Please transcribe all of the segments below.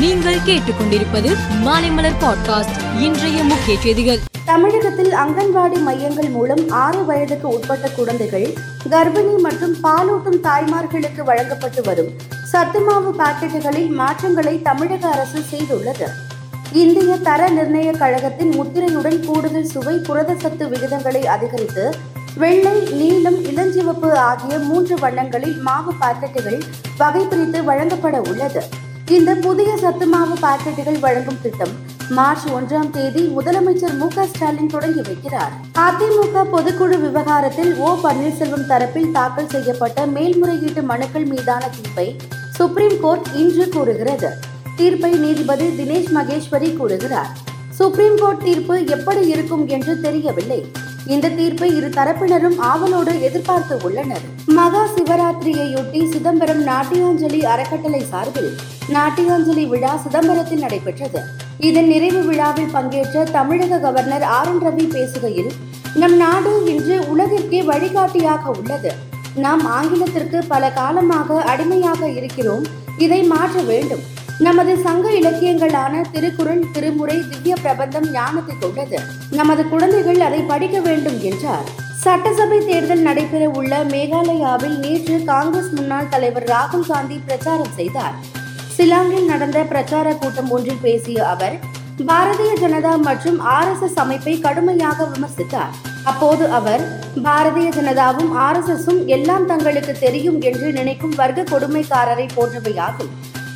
நீங்கள் கேட்டுக்கொண்டிருப்பது மாலைமலர் பாட்காஸ்ட் இன்றைய முக்கிய செய்திகள். தமிழகத்தில் அங்கன்வாடி மையங்கள் மூலம் ஆறு வயதுக்கு உட்பட்ட குழந்தைகள் கர்ப்பிணி மற்றும் பாலூட்டும் தாய்மார்களுக்கு வழங்கப்பட்டு வரும் சத்துமாவு பாக்கெட்டுகளில் மாற்றங்களை தமிழக அரசு செய்துள்ளது. இந்திய தர நிர்ணய கழகத்தின் முத்திரையுடன் கூடுதல் சுவை புரத சத்து விகிதங்களை அதிகரித்து வெள்ளை நீலம் இளஞ்சிவப்பு ஆகிய மூன்று வண்ணங்களில் மாவு பாக்கெட்டுகள் வகை பிரித்து வழங்கப்பட உள்ளது. இந்த புதிய சத்து மாவு பாக்கெட்டுகள் வழங்கும் திட்டம் மார்ச் ஒன்றாம் தேதி முதலமைச்சர் மு ஸ்டாலின் தொடங்கி வைக்கிறார். அதிமுக பொதுக்குழு விவகாரத்தில் ஓ பன்னீர்செல்வம் தரப்பில் தாக்கல் செய்யப்பட்ட மேல்முறையீட்டு மனுக்கள் மீதான தீர்ப்பை சுப்ரீம் கோர்ட் இன்று கூறுகிறது. தீர்ப்பை நீதிபதி தினேஷ் மகேஸ்வரி கூறுகிறார். சுப்ரீம் கோர்ட் தீர்ப்பு எப்படி இருக்கும் என்று தெரியவில்லை. இந்த தீர்ப்பை இரு தரப்பினரும் ஆவலோடு எதிர்பார்த்து உள்ளனர். மகா சிவராத்திரியையொட்டி சிதம்பரம் நாட்டியாஞ்சலி அறக்கட்டளை சார்பில் நாட்டியாஞ்சலி விழா சிதம்பரத்தில் நடைபெற்றது. இதன் நிறைவு விழாவில் பங்கேற்ற தமிழக கவர்னர் ஆர் என் ரவி பேசுகையில் நம் நாடு இன்று உலகிற்கே வழிகாட்டியாக உள்ளது. நாம் ஆங்கிலத்திற்கு பல காலமாக அடிமையாக இருக்கிறோம். இதை மாற்ற வேண்டும். நமது சங்க இலக்கியங்களான திருக்குறள் திருமுறை திவ்ய பிரபந்தம் ஞானத்தை கொண்டது. நமது குழந்தைகள் அதை படிக்க வேண்டும் என்றார். சட்டசபை தேர்தல் நடைபெற உள்ள மேகாலயாவில் நேற்று காங்கிரஸ் முன்னாள் தலைவர் ராகுல் காந்தி பிரச்சாரம் செய்தார். சிலாங்கில் நடந்த பிரச்சார கூட்டம் ஒன்றில் பேசிய அவர் பாரதிய ஜனதா மற்றும் ஆர் எஸ் எஸ் அமைப்பை கடுமையாக விமர்சித்தார். அப்போது அவர் பாரதிய ஜனதாவும் ஆர் எஸ் எஸும் எல்லாம் தங்களுக்கு தெரியும் என்று நினைக்கும் வர்க்க கொடுமைக்காரரை போன்றவையாகும்.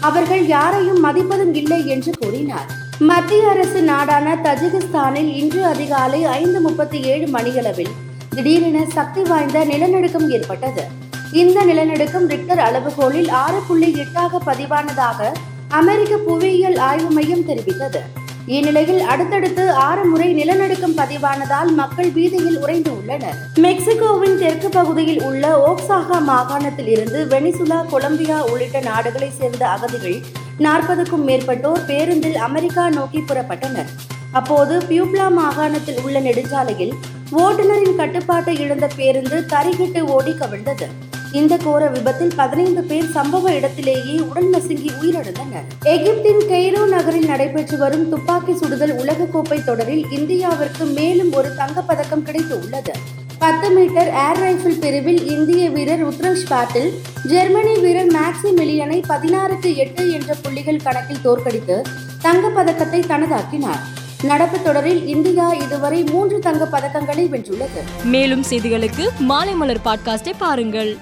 அவர்கள் யாரையும் மதிப்பதும் இல்லை என்று கூறினார். மத்திய அரசு நாடான தஜிகிஸ்தானில் இன்று அதிகாலை ஐந்து முப்பத்தி ஏழு மணியளவில் திடீரென சக்தி வாய்ந்த நிலநடுக்கம் ஏற்பட்டது. இந்த நிலநடுக்கம் ரிக்டர் அளவுகோலில் ஆறு புள்ளி எட்டாக பதிவானதாக அமெரிக்க புவியியல் ஆய்வு மையம் தெரிவித்தது. இந்நிலையில் அடுத்தடுத்து ஆறு முறை நிலநடுக்கம் பதிவானதால் மக்கள் வீதியில் உறைந்து உள்ளனர். மெக்சிகோவின் தெற்கு பகுதியில் உள்ள ஓக்சாகா மாகாணத்தில் இருந்து வெனிசுலா கொலம்பியா உள்ளிட்ட நாடுகளைச் சேர்ந்த அகதிகள் நாற்பதுக்கும் மேற்பட்டோர் பேருந்தில் அமெரிக்கா நோக்கி புறப்பட்டனர். அப்போது பியூப்லா மாகாணத்தில் உள்ள நெடுஞ்சாலையில் ஓட்டுநரின் கட்டுப்பாட்டை இழந்த பேருந்து தறிகிட்டு ஓடி கவிழ்ந்தது. இந்த கோர விபத்தில் பதினைந்து பேர் சம்பவ இடத்திலேயே உடல் நசுங்கி உயிரிழந்தனர். எகிப்தின் கெய்ரோ நகரில் நடைபெற்று வரும் துப்பாக்கி சுடுதல் உலகக்கோப்பை தொடரில் இந்தியாவிற்கு மேலும் ஒரு தங்கப்பதக்கம் கிடைத்து உள்ளது பத்து மீட்டர் ஏர் ரைபிள் பிரிவில் இந்திய வீரர் உத்ரஷ் பாட்டில் ஜெர்மனி வீரர் மேக்ஸி மில்லியனை பதினாறுக்கு எட்டு என்ற புள்ளிகள் கணக்கில் தோற்கடித்து தங்கப்பதக்கத்தை தனதாக்கினார். நடப்பு தொடரில் இந்தியா இதுவரை மூன்று தங்கப் பதக்கங்களை வென்றுள்ளது. மேலும் செய்திகளுக்கு மாலை மலர் பாட்காஸ்டை பாருங்கள்.